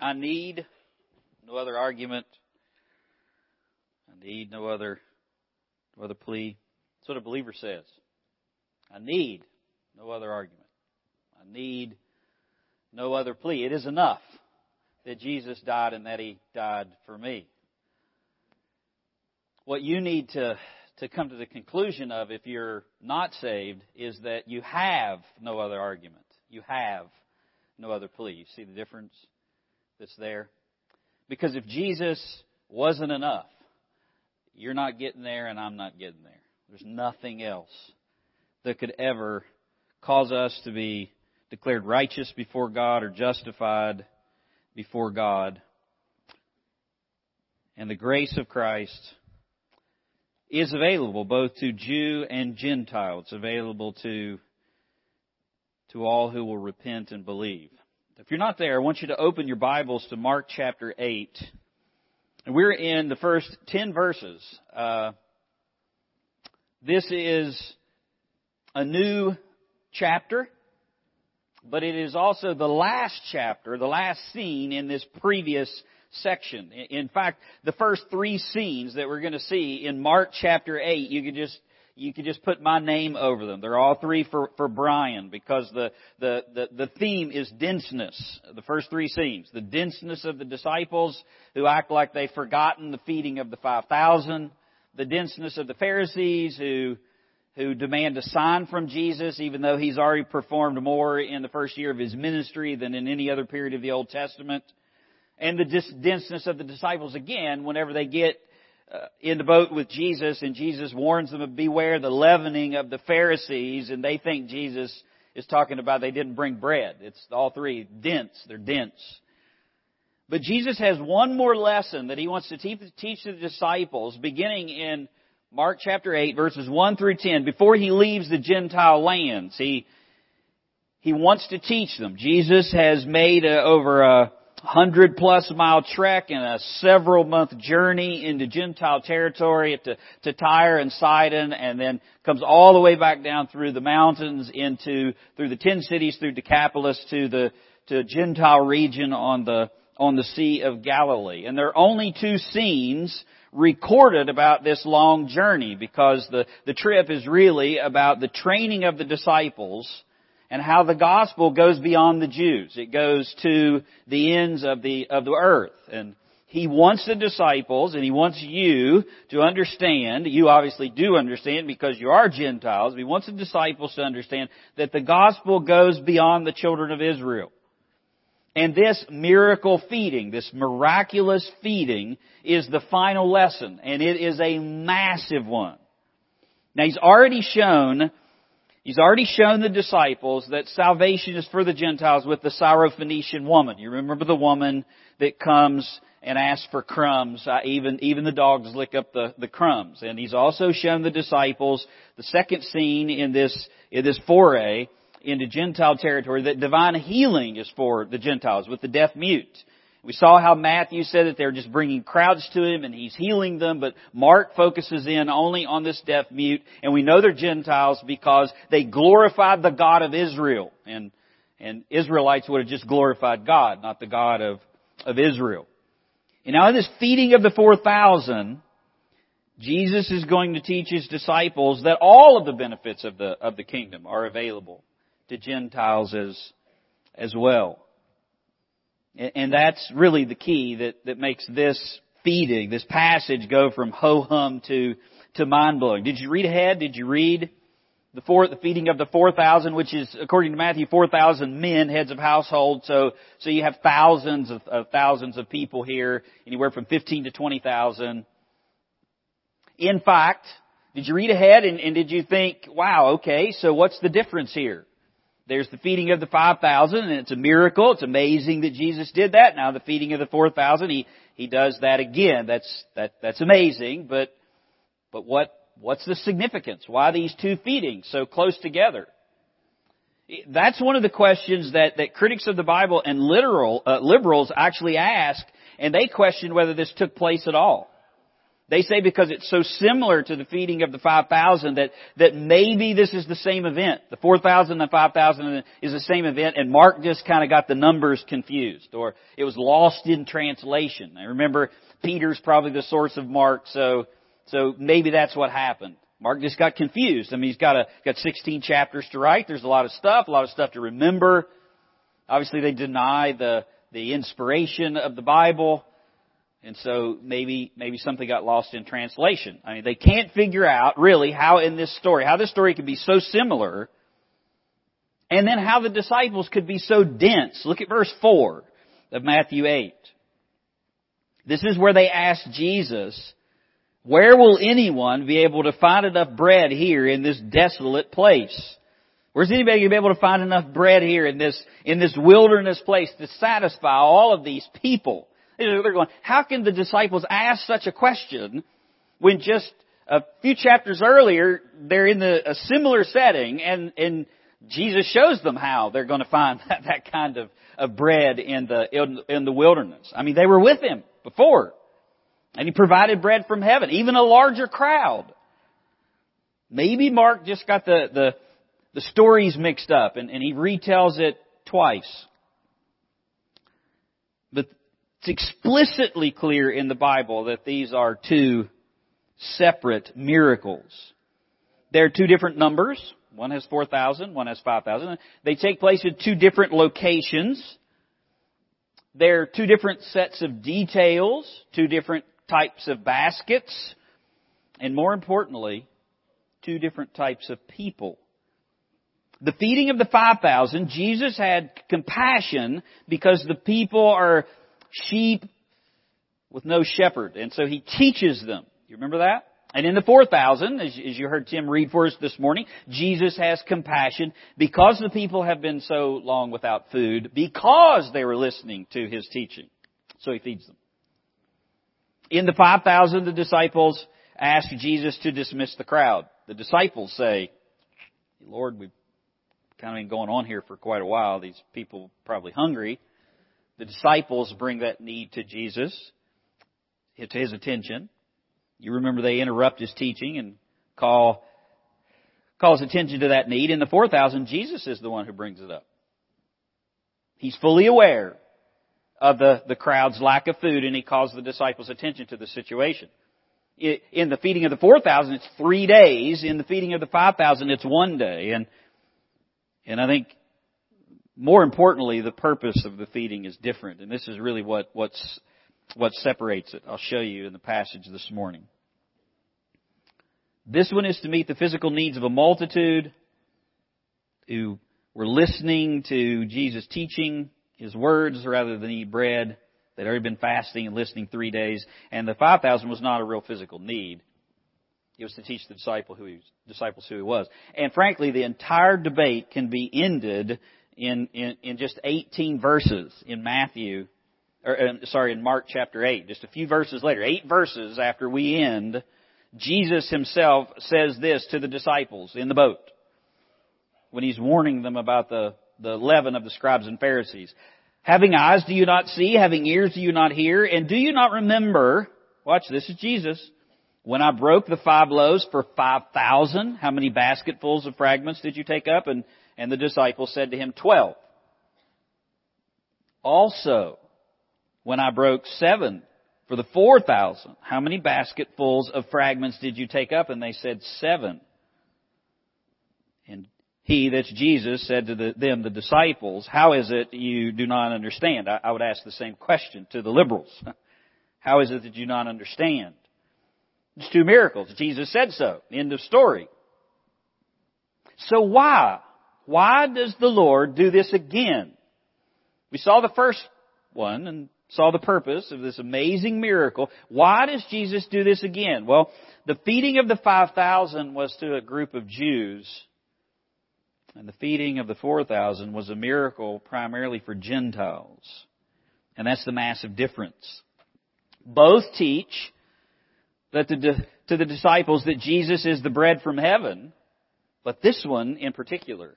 I need no other argument. I need no other, no other plea. That's what a believer says. I need no other argument. I need no other plea. It is enough that Jesus died and that He died for me. What you need to, to come to the conclusion of if you're not saved is that you have no other argument. You have no other plea. You see the difference that's there? Because if Jesus wasn't enough, you're not getting there and I'm not getting there. There's nothing else that could ever cause us to be declared righteous before God or justified before God. And the grace of Christ is available both to Jew and Gentile. It's available to, to all who will repent and believe. If you're not there, I want you to open your Bibles to Mark chapter 8. And we're in the first 10 verses. Uh, this is a new chapter, but it is also the last chapter, the last scene in this previous section. In fact, the first three scenes that we're going to see in Mark chapter 8, you could just you could just put my name over them. They're all three for, for Brian because the, the, the, the theme is denseness. The first three scenes. The denseness of the disciples who act like they've forgotten the feeding of the 5,000. The denseness of the Pharisees who, who demand a sign from Jesus even though he's already performed more in the first year of his ministry than in any other period of the Old Testament. And the denseness of the disciples again whenever they get Uh, in the boat with Jesus and Jesus warns them of beware the leavening of the Pharisees and they think Jesus is talking about they didn't bring bread. It's all three dense. They're dense. But Jesus has one more lesson that he wants to teach the disciples beginning in Mark chapter 8 verses 1 through 10 before he leaves the Gentile lands. He, he wants to teach them. Jesus has made a, over a hundred plus mile trek and a several month journey into Gentile territory to, to Tyre and Sidon and then comes all the way back down through the mountains into, through the ten cities through Decapolis to the, to Gentile region on the, on the Sea of Galilee. And there are only two scenes recorded about this long journey because the, the trip is really about the training of the disciples and how the gospel goes beyond the Jews. It goes to the ends of the, of the earth. And he wants the disciples and he wants you to understand, you obviously do understand because you are Gentiles, he wants the disciples to understand that the gospel goes beyond the children of Israel. And this miracle feeding, this miraculous feeding is the final lesson and it is a massive one. Now he's already shown He's already shown the disciples that salvation is for the Gentiles with the Syrophoenician woman. You remember the woman that comes and asks for crumbs. Even, even the dogs lick up the, the crumbs. And he's also shown the disciples the second scene in this, in this foray into Gentile territory that divine healing is for the Gentiles with the deaf mute. We saw how Matthew said that they're just bringing crowds to him and he's healing them, but Mark focuses in only on this deaf mute, and we know they're Gentiles because they glorified the God of Israel. And, and Israelites would have just glorified God, not the God of, of Israel. And now in this feeding of the 4,000, Jesus is going to teach his disciples that all of the benefits of the, of the kingdom are available to Gentiles as, as well. And that's really the key that, that makes this feeding, this passage go from ho-hum to, to mind-blowing. Did you read ahead? Did you read the, four, the feeding of the 4,000, which is, according to Matthew, 4,000 men, heads of household. So, so you have thousands of, of thousands of people here, anywhere from 15 to 20,000. In fact, did you read ahead and, and did you think, wow, okay, so what's the difference here? There's the feeding of the 5,000 and it's a miracle. It's amazing that Jesus did that. Now the feeding of the 4,000, he, he does that again. That's, that, that's amazing, but, but what, what's the significance? Why these two feedings so close together? That's one of the questions that, that critics of the Bible and literal, uh, liberals actually ask, and they question whether this took place at all. They say because it's so similar to the feeding of the 5,000 that, that maybe this is the same event. The 4,000 and 5,000 is the same event and Mark just kind of got the numbers confused or it was lost in translation. I remember Peter's probably the source of Mark, so, so maybe that's what happened. Mark just got confused. I mean, he's got a, got 16 chapters to write. There's a lot of stuff, a lot of stuff to remember. Obviously they deny the, the inspiration of the Bible. And so maybe, maybe something got lost in translation. I mean, they can't figure out really how in this story, how this story could be so similar, and then how the disciples could be so dense. Look at verse 4 of Matthew 8. This is where they ask Jesus, where will anyone be able to find enough bread here in this desolate place? Where's anybody going to be able to find enough bread here in this, in this wilderness place to satisfy all of these people? They're going, how can the disciples ask such a question when just a few chapters earlier they're in the, a similar setting and, and Jesus shows them how they're going to find that, that kind of, of bread in the, in, in the wilderness. I mean, they were with him before. And he provided bread from heaven, even a larger crowd. Maybe Mark just got the, the, the stories mixed up and, and he retells it twice. But it's explicitly clear in the Bible that these are two separate miracles. They're two different numbers. One has 4,000, one has 5,000. They take place in two different locations. They're two different sets of details, two different types of baskets, and more importantly, two different types of people. The feeding of the 5,000, Jesus had compassion because the people are sheep with no shepherd. And so he teaches them. You remember that? And in the 4,000, as, you heard Tim read for us this morning, Jesus has compassion because the people have been so long without food, because they were listening to his teaching. So he feeds them. In the 5,000, the disciples ask Jesus to dismiss the crowd. The disciples say, Lord, we've kind of been going on here for quite a while. These people probably hungry. The disciples bring that need to Jesus, to his attention. You remember they interrupt his teaching and call, calls attention to that need. In the 4,000, Jesus is the one who brings it up. He's fully aware of the, the crowd's lack of food and he calls the disciples' attention to the situation. In the feeding of the 4,000, it's three days. In the feeding of the 5,000, it's one day. And, and I think more importantly, the purpose of the feeding is different, and this is really what, what's, what separates it. I'll show you in the passage this morning. This one is to meet the physical needs of a multitude who were listening to Jesus' teaching, His words, rather than eat bread. They'd already been fasting and listening three days, and the 5,000 was not a real physical need. It was to teach the disciple who was, disciples who he was. And frankly, the entire debate can be ended in, in, in just 18 verses in Matthew, or, uh, sorry, in Mark chapter 8, just a few verses later, eight verses after we end, Jesus himself says this to the disciples in the boat when he's warning them about the, the leaven of the scribes and Pharisees. Having eyes do you not see? Having ears do you not hear? And do you not remember, watch this is Jesus, when I broke the five loaves for five thousand, how many basketfuls of fragments did you take up? And and the disciples said to him, Twelve. Also, when I broke seven for the four thousand, how many basketfuls of fragments did you take up? And they said, Seven. And he, that's Jesus, said to the, them, the disciples, How is it you do not understand? I, I would ask the same question to the liberals. How is it that you do not understand? It's two miracles. Jesus said so. End of story. So why? Why does the Lord do this again? We saw the first one and saw the purpose of this amazing miracle. Why does Jesus do this again? Well, the feeding of the 5,000 was to a group of Jews, and the feeding of the 4,000 was a miracle primarily for Gentiles. And that's the massive difference. Both teach that to the disciples that Jesus is the bread from heaven, but this one in particular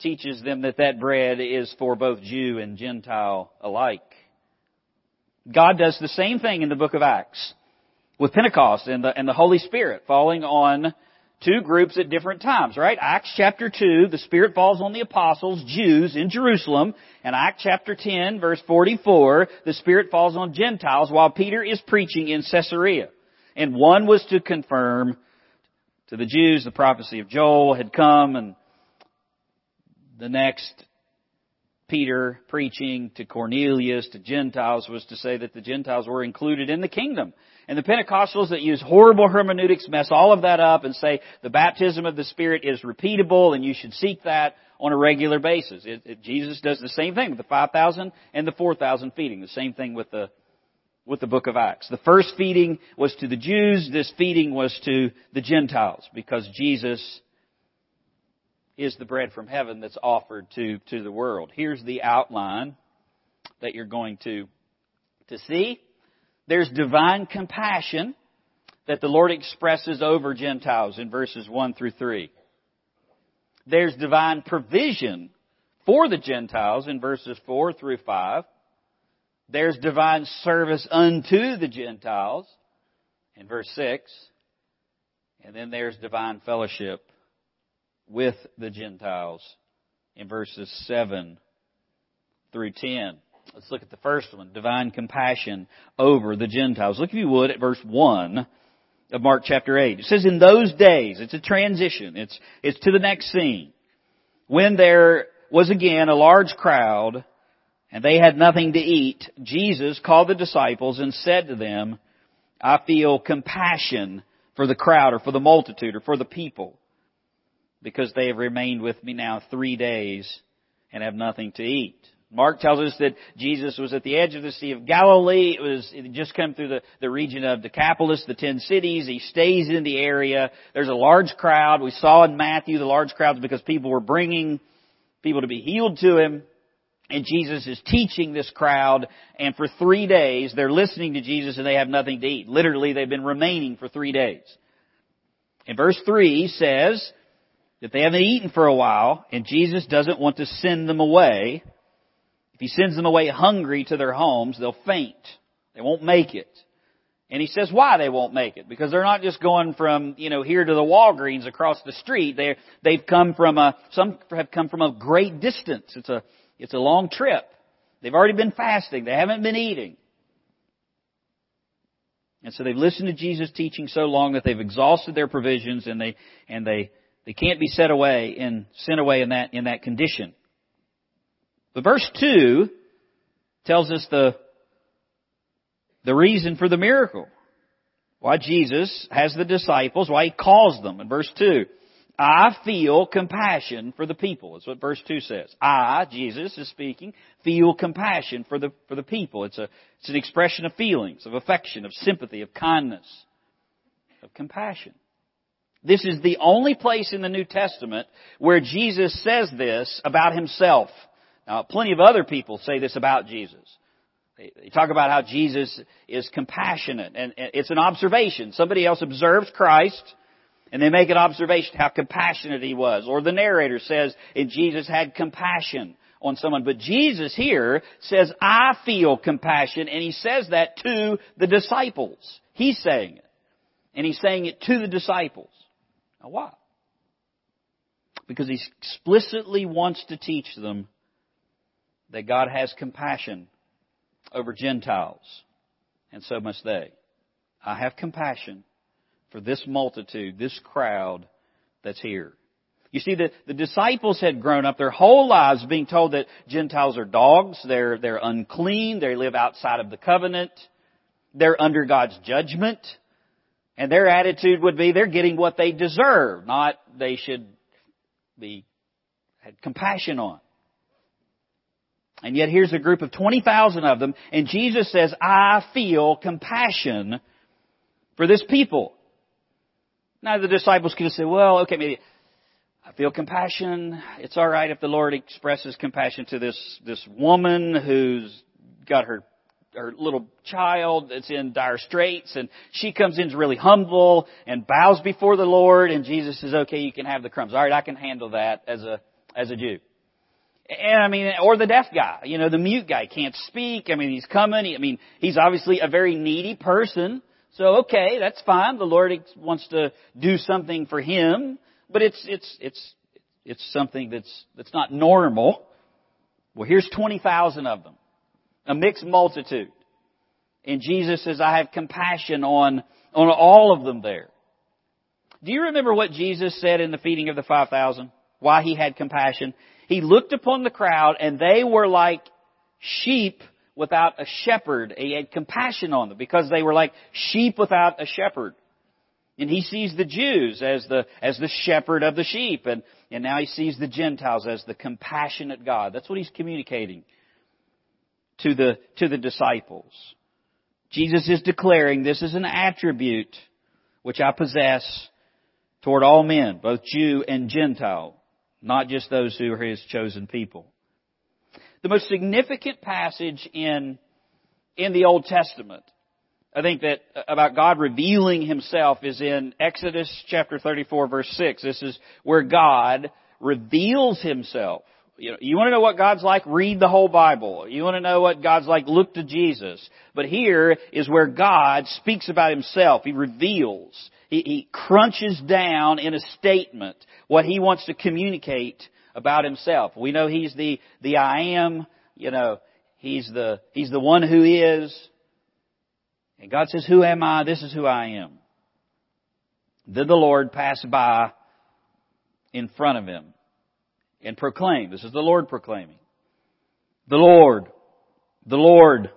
teaches them that that bread is for both Jew and Gentile alike. God does the same thing in the book of Acts. with Pentecost and the, and the Holy Spirit falling on two groups at different times, right? Acts chapter 2, the Spirit falls on the apostles, Jews in Jerusalem, and Acts chapter 10, verse 44, the Spirit falls on Gentiles while Peter is preaching in Caesarea. And one was to confirm to the Jews the prophecy of Joel had come and the next Peter preaching to Cornelius, to Gentiles, was to say that the Gentiles were included in the kingdom. And the Pentecostals that use horrible hermeneutics mess all of that up and say the baptism of the Spirit is repeatable and you should seek that on a regular basis. It, it, Jesus does the same thing with the 5,000 and the 4,000 feeding. The same thing with the, with the book of Acts. The first feeding was to the Jews. This feeding was to the Gentiles because Jesus is the bread from heaven that's offered to, to the world. Here's the outline that you're going to, to see. There's divine compassion that the Lord expresses over Gentiles in verses 1 through 3. There's divine provision for the Gentiles in verses 4 through 5. There's divine service unto the Gentiles in verse 6. And then there's divine fellowship with the Gentiles in verses 7 through 10. Let's look at the first one, divine compassion over the Gentiles. Look if you would at verse 1 of Mark chapter 8. It says, in those days, it's a transition, it's, it's to the next scene, when there was again a large crowd, and they had nothing to eat, Jesus called the disciples and said to them, I feel compassion for the crowd or for the multitude or for the people because they have remained with me now three days and have nothing to eat. Mark tells us that Jesus was at the edge of the Sea of Galilee. It was it just come through the, the region of Decapolis, the ten cities. He stays in the area. There's a large crowd. We saw in Matthew the large crowds because people were bringing people to be healed to him. And Jesus is teaching this crowd, and for three days they're listening to Jesus and they have nothing to eat. Literally, they've been remaining for three days. In verse 3 says, that they haven't eaten for a while, and Jesus doesn't want to send them away. If he sends them away hungry to their homes, they'll faint. They won't make it. And he says why they won't make it. Because they're not just going from, you know, here to the Walgreens across the street. They they've come from a, some have come from a great distance. It's a, it's a long trip. They've already been fasting. They haven't been eating. And so they've listened to Jesus' teaching so long that they've exhausted their provisions and they, and they, they can't be set away and sent away in that, in that condition. But verse 2 tells us the, the reason for the miracle. Why Jesus has the disciples, why He calls them. In verse 2, I feel compassion for the people. That's what verse 2 says. I, Jesus is speaking, feel compassion for the, for the people. It's a, it's an expression of feelings, of affection, of sympathy, of kindness, of compassion. This is the only place in the New Testament where Jesus says this about himself. Now, plenty of other people say this about Jesus. They talk about how Jesus is compassionate, and it's an observation. Somebody else observes Christ, and they make an observation how compassionate he was. Or the narrator says, and Jesus had compassion on someone. But Jesus here says, I feel compassion, and he says that to the disciples. He's saying it. And he's saying it to the disciples. Now why? Because he explicitly wants to teach them that God has compassion over Gentiles, and so must they. I have compassion for this multitude, this crowd that's here. You see, the, the disciples had grown up their whole lives being told that Gentiles are dogs, they're, they're unclean, they live outside of the covenant, they're under God's judgment, and their attitude would be they're getting what they deserve, not they should be had compassion on. And yet here's a group of 20,000 of them, and Jesus says, I feel compassion for this people. Now the disciples could have said, well, okay, maybe I feel compassion. It's alright if the Lord expresses compassion to this, this woman who's got her her little child that's in dire straits and she comes in really humble and bows before the Lord and Jesus says, okay, you can have the crumbs. All right, I can handle that as a, as a Jew. And I mean, or the deaf guy, you know, the mute guy can't speak. I mean, he's coming. He, I mean, he's obviously a very needy person. So okay, that's fine. The Lord wants to do something for him, but it's it's it's it's something that's that's not normal. Well, here's 20,000 of them. A mixed multitude. And Jesus says, I have compassion on on all of them there. Do you remember what Jesus said in the feeding of the 5,000? Why he had compassion? He looked upon the crowd and they were like sheep without a shepherd. He had compassion on them because they were like sheep without a shepherd. And he sees the Jews as the, as the shepherd of the sheep. And, and now he sees the Gentiles as the compassionate God. That's what he's communicating to the, to the disciples. Jesus is declaring this is an attribute which I possess toward all men, both Jew and Gentile, not just those who are his chosen people. The most significant passage in, in the Old Testament, I think that about God revealing himself is in Exodus chapter 34 verse 6. This is where God reveals himself you, know, you want to know what God's like? Read the whole Bible. You want to know what God's like? Look to Jesus. But here is where God speaks about Himself. He reveals. He, he crunches down in a statement what He wants to communicate about Himself. We know He's the, the I am, you know, He's the, He's the one who is. And God says, who am I? This is who I am. Then the Lord passed by in front of him and proclaim. This is the Lord proclaiming. The Lord, the Lord,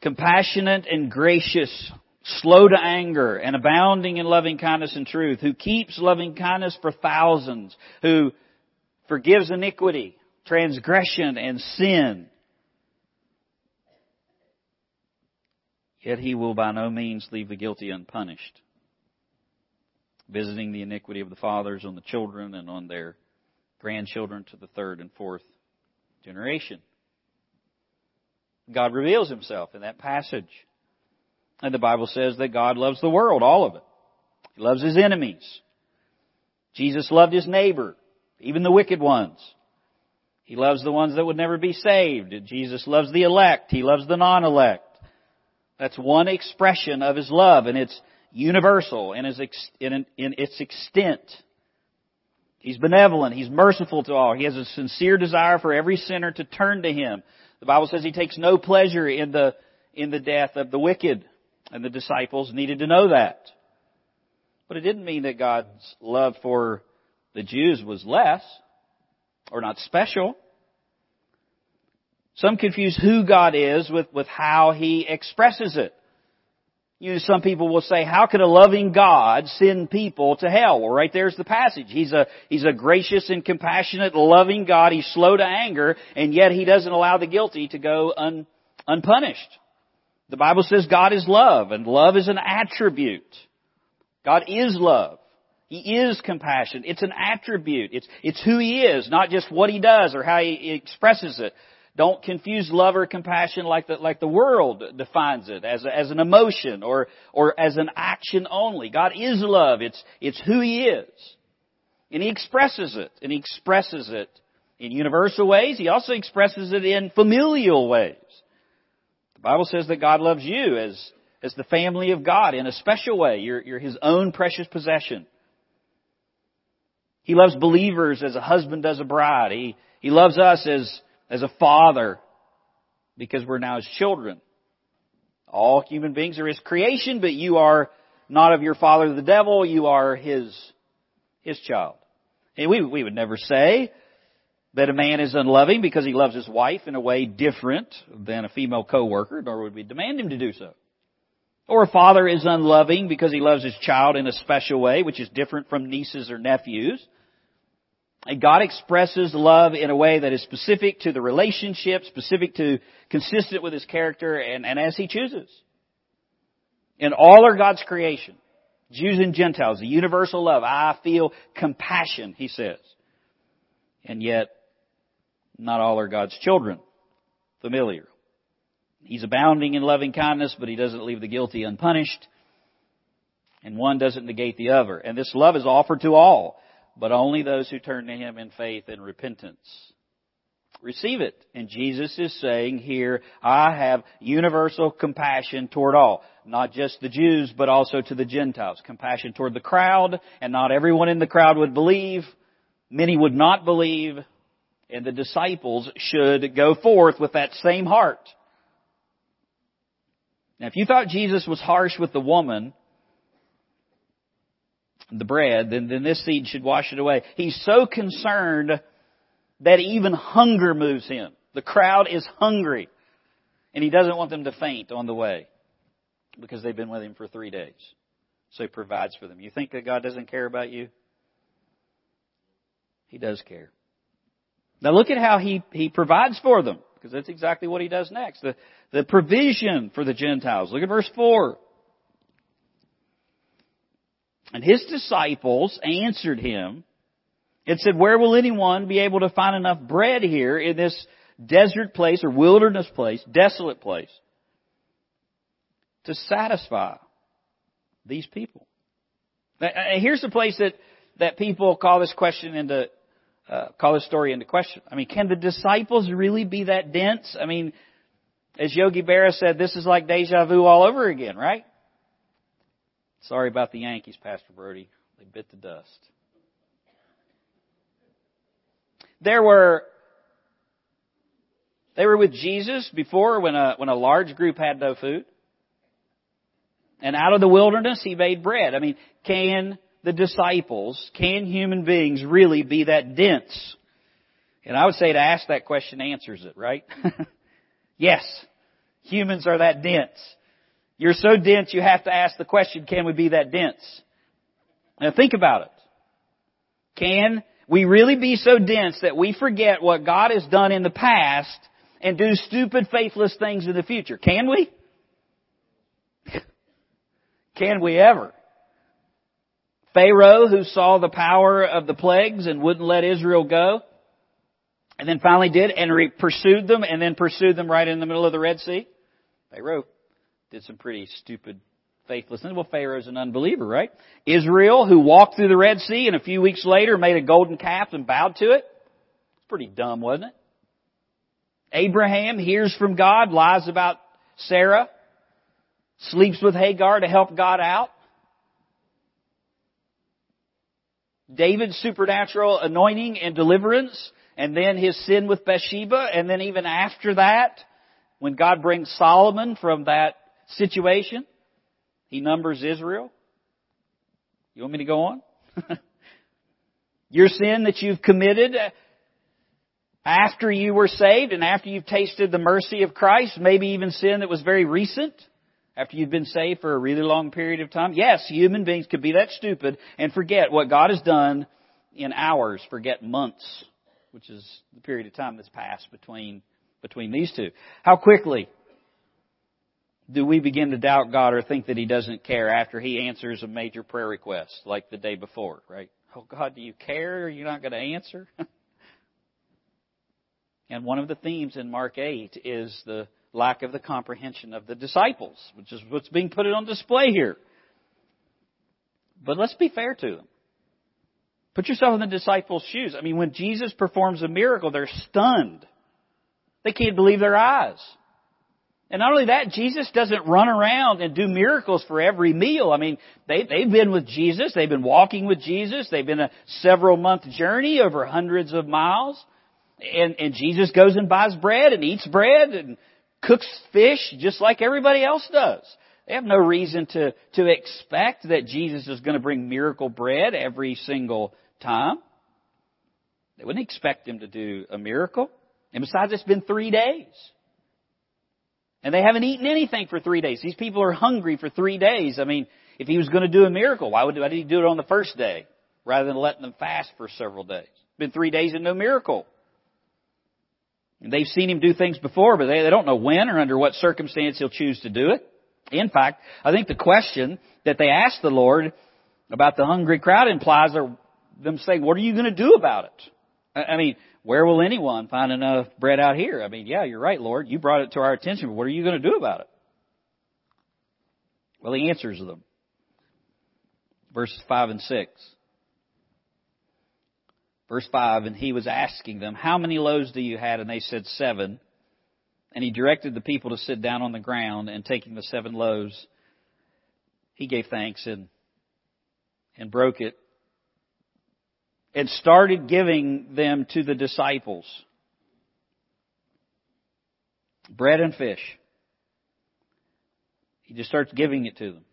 compassionate and gracious, slow to anger, and abounding in loving kindness and truth, who keeps loving kindness for thousands, who forgives iniquity, transgression, and sin. Yet he will by no means leave the guilty unpunished, visiting the iniquity of the fathers on the children and on their grandchildren to the third and fourth generation. God reveals himself in that passage. And the Bible says that God loves the world, all of it. He loves his enemies. Jesus loved his neighbor, even the wicked ones. He loves the ones that would never be saved. Jesus loves the elect. He loves the non-elect. That's one expression of his love, and it's universal in its, in its extent. He's benevolent. He's merciful to all. He has a sincere desire for every sinner to turn to Him. The Bible says He takes no pleasure in the, in the death of the wicked. And the disciples needed to know that. But it didn't mean that God's love for the Jews was less or not special. Some confuse who God is with, with how He expresses it. You know, some people will say, how could a loving God send people to hell? Well, right there's the passage. He's a, he's a gracious and compassionate, loving God. He's slow to anger, and yet He doesn't allow the guilty to go un, unpunished. The Bible says God is love, and love is an attribute. God is love. He is compassion. It's an attribute. It's, it's who He is, not just what He does or how He expresses it. Don't confuse love or compassion like the, like the world defines it, as, a, as an emotion or, or as an action only. God is love. It's, it's who He is. And He expresses it. And He expresses it in universal ways. He also expresses it in familial ways. The Bible says that God loves you as, as the family of God in a special way. You're, you're His own precious possession. He loves believers as a husband does a bride. He, he loves us as, as a father because we're now his children. All human beings are his creation, but you are not of your father the devil, you are his, his child. And we, we would never say that a man is unloving because he loves his wife in a way different than a female coworker, nor would we demand him to do so. Or a father is unloving because he loves his child in a special way, which is different from nieces or nephews. And God expresses love in a way that is specific to the relationship, specific to, consistent with His character, and, and as He chooses. And all are God's creation. Jews and Gentiles, the universal love. I feel compassion, He says. And yet, not all are God's children. Familiar. He's abounding in loving kindness, but He doesn't leave the guilty unpunished. And one doesn't negate the other. And this love is offered to all but only those who turn to Him in faith and repentance. receive it. And Jesus is saying here, I have universal compassion toward all. Not just the Jews, but also to the Gentiles. Compassion toward the crowd, and not everyone in the crowd would believe. Many would not believe, and the disciples should go forth with that same heart. Now, if you thought Jesus was harsh with the woman, the bread, then, then this seed should wash it away. He's so concerned that even hunger moves him. The crowd is hungry. And he doesn't want them to faint on the way because they've been with him for three days. So he provides for them. You think that God doesn't care about you? He does care. Now look at how he, he provides for them, because that's exactly what he does next. The, the provision for the Gentiles. Look at verse 4. And his disciples answered him and said, Where will anyone be able to find enough bread here in this desert place or wilderness place, desolate place, to satisfy these people? Here's the place that, that people call this question into, uh, call this story into question. I mean, can the disciples really be that dense? I mean, as Yogi Berra said, this is like deja vu all over again, right? Sorry about the Yankees, Pastor Brody. They bit the dust. There were they were with Jesus before when a when a large group had no food. And out of the wilderness he made bread. I mean, can the disciples, can human beings really be that dense? And I would say to ask that question answers it, right? yes. Humans are that dense. You're so dense you have to ask the question, can we be that dense? Now think about it. Can we really be so dense that we forget what God has done in the past and do stupid, faithless things in the future? Can we? Can we ever? Pharaoh, who saw the power of the plagues and wouldn't let Israel go, and then finally did and re- pursued them and then pursued them right in the middle of the Red Sea. Pharaoh did some pretty stupid faithlessness. Well, Pharaoh's an unbeliever, right? Israel, who walked through the Red Sea and a few weeks later made a golden calf and bowed to it. It's pretty dumb, wasn't it? Abraham hears from God, lies about Sarah, sleeps with Hagar to help God out. David's supernatural anointing and deliverance, and then his sin with Bathsheba, and then even after that, when God brings Solomon from that situation. He numbers Israel. You want me to go on? Your sin that you've committed uh, after you were saved and after you've tasted the mercy of Christ, maybe even sin that was very recent, after you've been saved for a really long period of time. Yes, human beings could be that stupid and forget what God has done in hours, forget months, which is the period of time that's passed between, between these two. How quickly do we begin to doubt God or think that He doesn't care after He answers a major prayer request, like the day before, right? Oh God, do you care? Are you not going to answer? and one of the themes in Mark 8 is the lack of the comprehension of the disciples, which is what's being put on display here. But let's be fair to them. Put yourself in the disciples' shoes. I mean, when Jesus performs a miracle, they're stunned. They can't believe their eyes. And not only that, Jesus doesn't run around and do miracles for every meal. I mean, they, they've been with Jesus. They've been walking with Jesus. They've been a several month journey over hundreds of miles. And, and Jesus goes and buys bread and eats bread and cooks fish just like everybody else does. They have no reason to, to expect that Jesus is going to bring miracle bread every single time. They wouldn't expect him to do a miracle. And besides, it's been three days. And they haven't eaten anything for three days. These people are hungry for three days. I mean, if he was going to do a miracle, why would why did he do it on the first day rather than letting them fast for several days? It's been three days and no miracle. And they've seen him do things before, but they, they don't know when or under what circumstance he'll choose to do it. In fact, I think the question that they asked the Lord about the hungry crowd implies them saying, what are you going to do about it? I mean, where will anyone find enough bread out here? I mean, yeah, you're right, Lord. You brought it to our attention, but what are you going to do about it? Well, he answers them. Verses 5 and 6. Verse 5, and he was asking them, How many loaves do you have? And they said, Seven. And he directed the people to sit down on the ground, and taking the seven loaves, he gave thanks and, and broke it, and started giving them to the disciples. Bread and fish. He just starts giving it to them.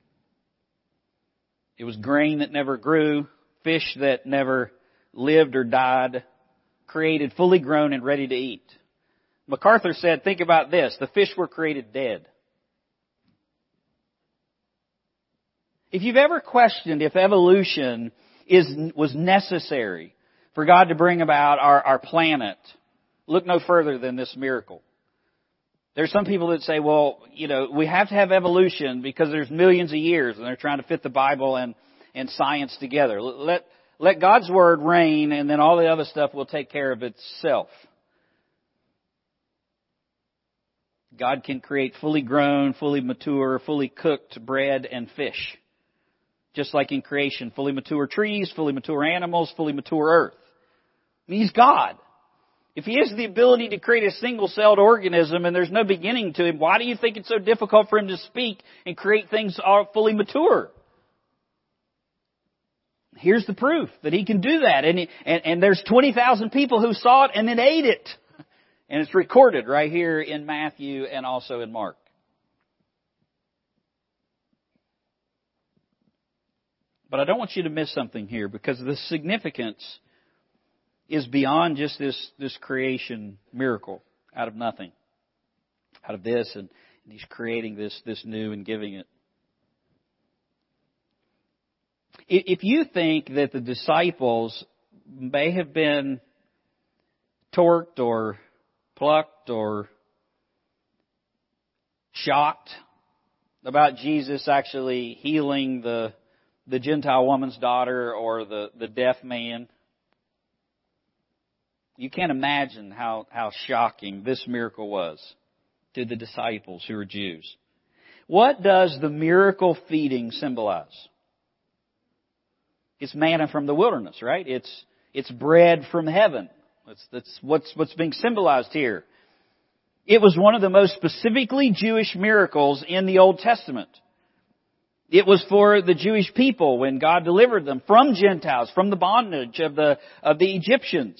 It was grain that never grew, fish that never lived or died, created fully grown and ready to eat. MacArthur said, think about this, the fish were created dead. If you've ever questioned if evolution is, was necessary for God to bring about our, our planet, look no further than this miracle. There's some people that say, well, you know, we have to have evolution because there's millions of years and they're trying to fit the Bible and, and science together. Let, let God's Word reign and then all the other stuff will take care of itself. God can create fully grown, fully mature, fully cooked bread and fish. Just like in creation, fully mature trees, fully mature animals, fully mature earth. He's God. If He has the ability to create a single-celled organism and there's no beginning to Him, why do you think it's so difficult for Him to speak and create things fully mature? Here's the proof that he can do that. And, he, and, and there's 20,000 people who saw it and then ate it. And it's recorded right here in Matthew and also in Mark. But I don't want you to miss something here because the significance is beyond just this, this creation miracle out of nothing. Out of this and, and he's creating this, this new and giving it. If you think that the disciples may have been torqued or plucked or shocked about Jesus actually healing the, the Gentile woman's daughter or the, the deaf man, you can't imagine how, how shocking this miracle was to the disciples who are Jews. What does the miracle feeding symbolize? It's manna from the wilderness, right? It's, it's bread from heaven. That's, that's what's, what's being symbolized here. It was one of the most specifically Jewish miracles in the Old Testament. It was for the Jewish people when God delivered them from Gentiles, from the bondage of the, of the Egyptians.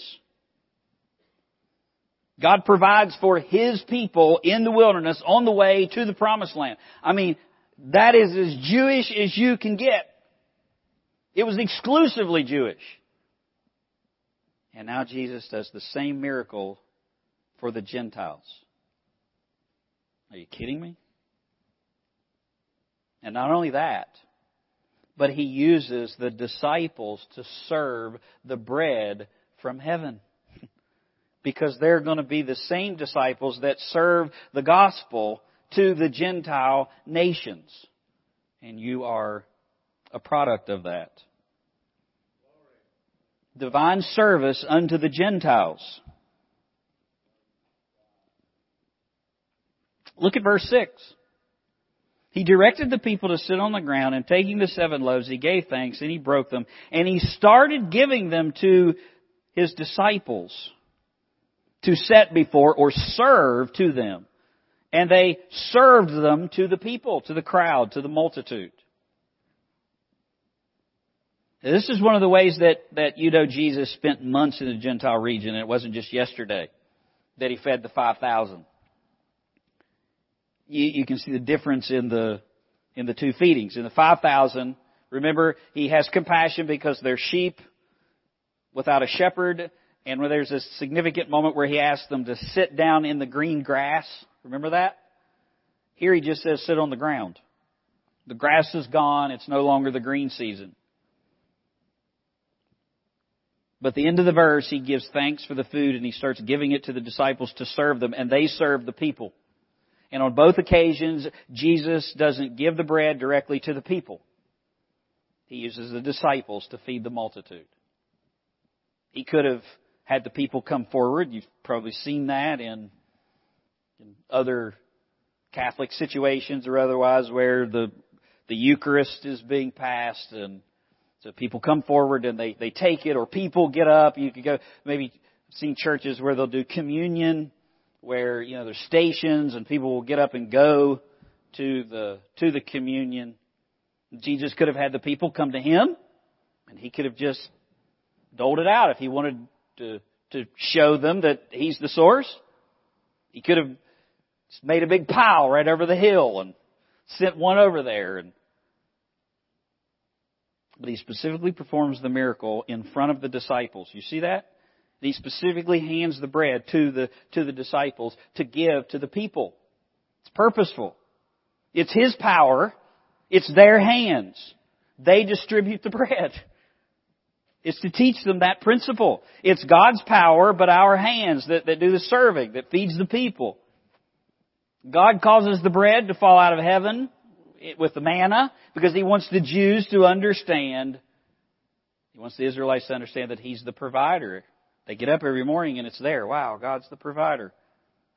God provides for His people in the wilderness on the way to the promised land. I mean, that is as Jewish as you can get. It was exclusively Jewish. And now Jesus does the same miracle for the Gentiles. Are you kidding me? And not only that, but he uses the disciples to serve the bread from heaven. because they're going to be the same disciples that serve the gospel to the Gentile nations. And you are a product of that. Divine service unto the Gentiles. Look at verse 6. He directed the people to sit on the ground, and taking the seven loaves, he gave thanks, and he broke them, and he started giving them to his disciples to set before or serve to them. And they served them to the people, to the crowd, to the multitude. This is one of the ways that, that you know Jesus spent months in the Gentile region, and it wasn't just yesterday that he fed the 5,000. You, you can see the difference in the, in the two feedings. In the 5,000, remember, he has compassion because they're sheep without a shepherd, and there's a significant moment where he asks them to sit down in the green grass. Remember that? Here he just says sit on the ground. The grass is gone, it's no longer the green season. But the end of the verse, he gives thanks for the food and he starts giving it to the disciples to serve them, and they serve the people. And on both occasions, Jesus doesn't give the bread directly to the people. He uses the disciples to feed the multitude. He could have had the people come forward. You've probably seen that in, in other Catholic situations or otherwise where the, the Eucharist is being passed and So people come forward and they, they take it or people get up. You could go, maybe seen churches where they'll do communion, where, you know, there's stations and people will get up and go to the, to the communion. Jesus could have had the people come to him and he could have just doled it out if he wanted to, to show them that he's the source. He could have made a big pile right over the hill and sent one over there and but he specifically performs the miracle in front of the disciples. You see that? He specifically hands the bread to the, to the disciples to give to the people. It's purposeful. It's His power. It's their hands. They distribute the bread. It's to teach them that principle. It's God's power, but our hands that, that do the serving, that feeds the people. God causes the bread to fall out of heaven with the manna because He wants the Jews to understand, He wants the Israelites to understand that He's the provider. They get up every morning and it's there. Wow, God's the provider.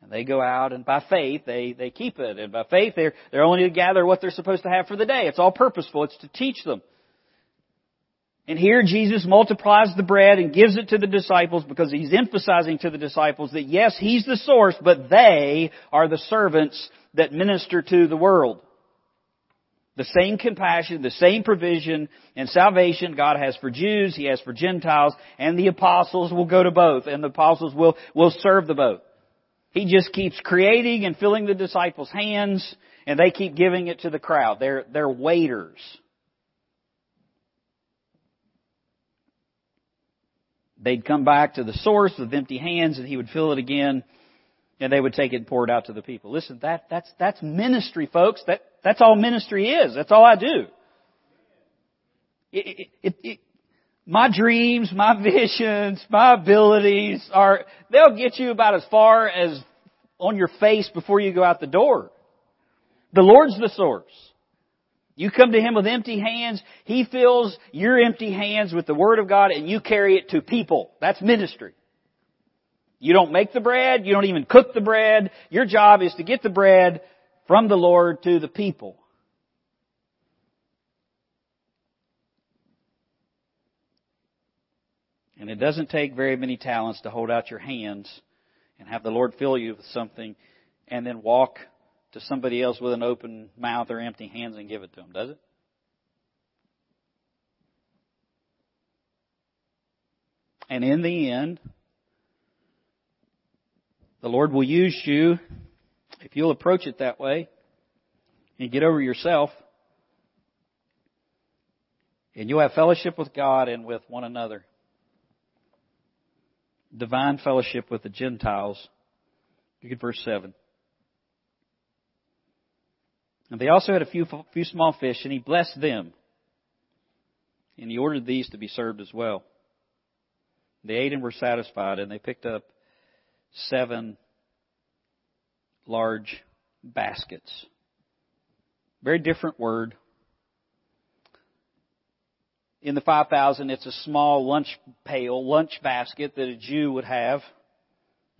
And they go out and by faith they, they keep it. And by faith they're, they're only to gather what they're supposed to have for the day. It's all purposeful. It's to teach them. And here Jesus multiplies the bread and gives it to the disciples because he's emphasizing to the disciples that yes, he's the source, but they are the servants that minister to the world. The same compassion, the same provision and salvation God has for Jews, He has for Gentiles, and the apostles will go to both, and the apostles will, will serve the both. He just keeps creating and filling the disciples' hands, and they keep giving it to the crowd. They're, they're waiters. They'd come back to the source with empty hands, and He would fill it again, and they would take it and pour it out to the people. Listen, that, that's, that's ministry, folks. That, that's all ministry is. That's all I do. It, it, it, my dreams, my visions, my abilities are, they'll get you about as far as on your face before you go out the door. The Lord's the source. You come to Him with empty hands, He fills your empty hands with the Word of God and you carry it to people. That's ministry. You don't make the bread. You don't even cook the bread. Your job is to get the bread from the Lord to the people. And it doesn't take very many talents to hold out your hands and have the Lord fill you with something and then walk to somebody else with an open mouth or empty hands and give it to them, does it? And in the end, the Lord will use you if you'll approach it that way and get over yourself. And you'll have fellowship with God and with one another. Divine fellowship with the Gentiles. Look at verse 7. And they also had a few, few small fish, and he blessed them. And he ordered these to be served as well. They ate and were satisfied, and they picked up seven large baskets. Very different word. In the 5,000, it's a small lunch pail, lunch basket that a Jew would have. It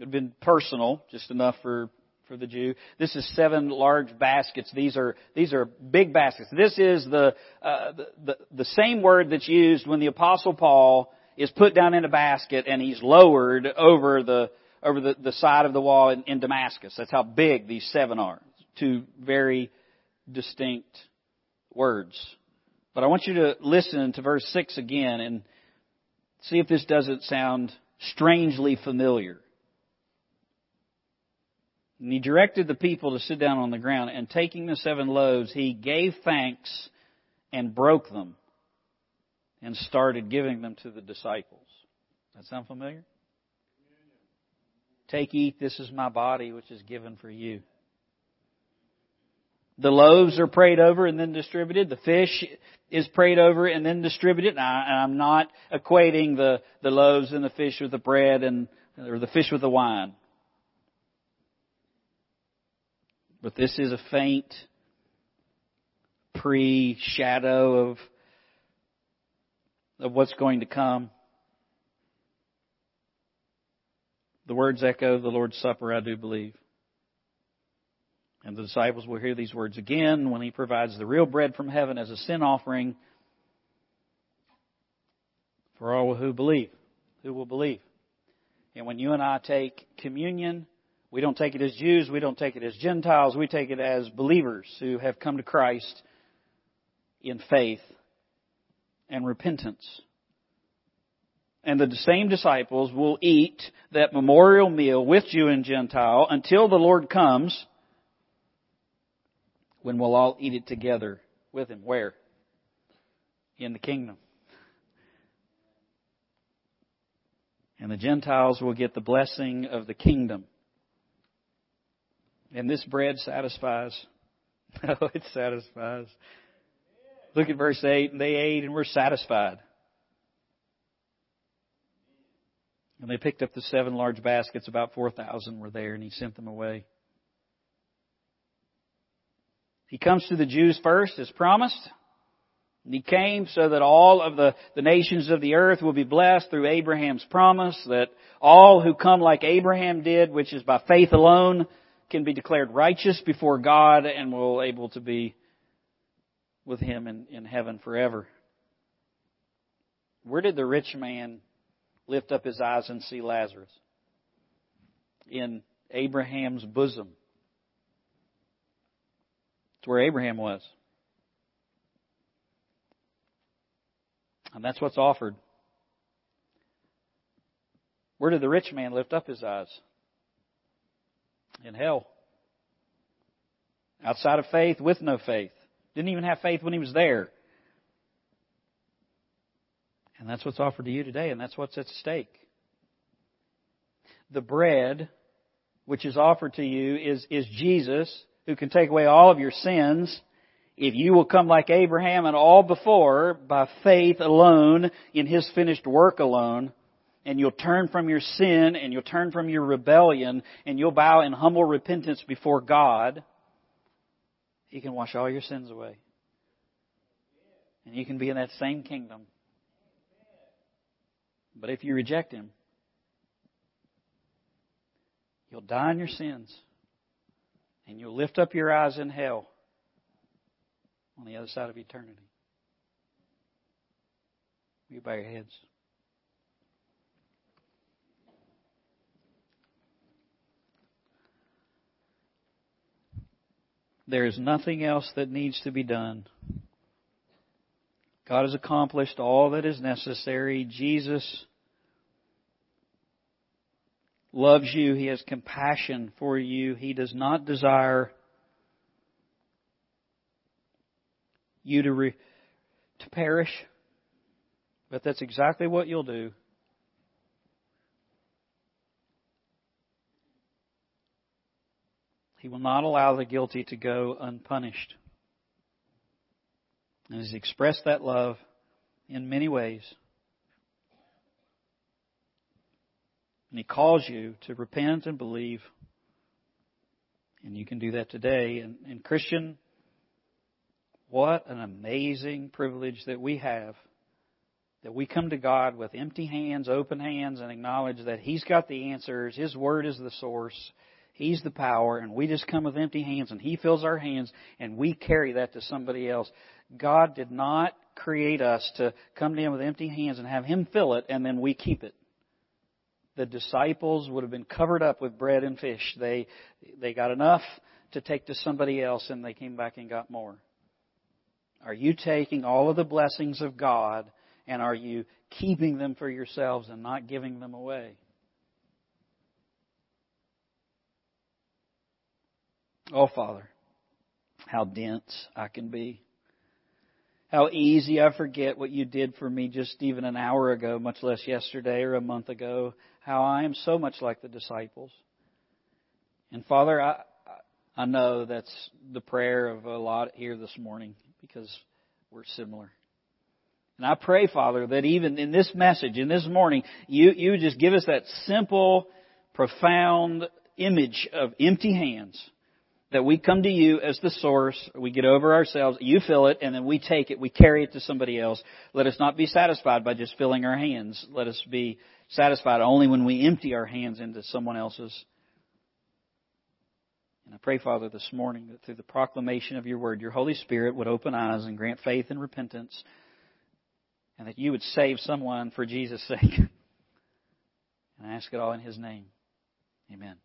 would have been personal, just enough for, for the Jew. This is seven large baskets. These are, these are big baskets. This is the, uh, the, the, the same word that's used when the apostle Paul is put down in a basket and he's lowered over the, over the, the side of the wall in, in Damascus. That's how big these seven are. Two very distinct words. But I want you to listen to verse 6 again and see if this doesn't sound strangely familiar. And he directed the people to sit down on the ground, and taking the seven loaves, he gave thanks and broke them and started giving them to the disciples. That sound familiar? Take, eat, this is my body which is given for you. The loaves are prayed over and then distributed. The fish is prayed over and then distributed. And, I, am not equating the, the loaves and the fish with the bread and, or the fish with the wine. But this is a faint pre-shadow of, of what's going to come. The words echo the Lord's Supper, I do believe. And the disciples will hear these words again when he provides the real bread from heaven as a sin offering for all who believe. Who will believe? And when you and I take communion, we don't take it as Jews, we don't take it as Gentiles, we take it as believers who have come to Christ in faith and repentance. And the same disciples will eat that memorial meal with Jew and Gentile until the Lord comes when we'll all eat it together with Him. Where? In the kingdom. And the Gentiles will get the blessing of the kingdom. And this bread satisfies. Oh, it satisfies. Look at verse 8. And they ate and were satisfied. And they picked up the seven large baskets. About 4,000 were there, and he sent them away. He comes to the Jews first, as promised. And he came so that all of the, the nations of the earth will be blessed through Abraham's promise, that all who come like Abraham did, which is by faith alone, can be declared righteous before God and will able to be with him in, in heaven forever. Where did the rich man lift up his eyes and see Lazarus? In Abraham's bosom. It's where Abraham was. And that's what's offered. Where did the rich man lift up his eyes? In hell. Outside of faith, with no faith. Didn't even have faith when he was there. And that's what's offered to you today, and that's what's at stake. The bread which is offered to you is, is Jesus, who can take away all of your sins if you will come like Abraham and all before by faith alone in his finished work alone, and you'll turn from your sin and you'll turn from your rebellion and you'll bow in humble repentance before God, he can wash all your sins away. And you can be in that same kingdom. But if you reject him, you'll die in your sins and you'll lift up your eyes in hell on the other side of eternity. You bow your heads. There is nothing else that needs to be done. God has accomplished all that is necessary. Jesus loves you. He has compassion for you. He does not desire you to, re, to perish, but that's exactly what you'll do. He will not allow the guilty to go unpunished. And He's expressed that love in many ways. And He calls you to repent and believe. And you can do that today. And, and Christian, what an amazing privilege that we have that we come to God with empty hands, open hands, and acknowledge that He's got the answers. His Word is the source. He's the power, and we just come with empty hands, and He fills our hands, and we carry that to somebody else. God did not create us to come to Him with empty hands and have Him fill it, and then we keep it. The disciples would have been covered up with bread and fish. They, they got enough to take to somebody else, and they came back and got more. Are you taking all of the blessings of God and are you keeping them for yourselves and not giving them away? Oh, Father, how dense I can be. How easy I forget what you did for me just even an hour ago, much less yesterday or a month ago. How I am so much like the disciples. And Father, I, I know that's the prayer of a lot here this morning because we're similar. And I pray, Father, that even in this message, in this morning, you, you just give us that simple, profound image of empty hands. That we come to you as the source, we get over ourselves, you fill it, and then we take it, we carry it to somebody else. Let us not be satisfied by just filling our hands. Let us be satisfied only when we empty our hands into someone else's and I pray, Father, this morning that through the proclamation of your word, your Holy Spirit would open eyes and grant faith and repentance and that you would save someone for Jesus' sake. And I ask it all in His name. Amen.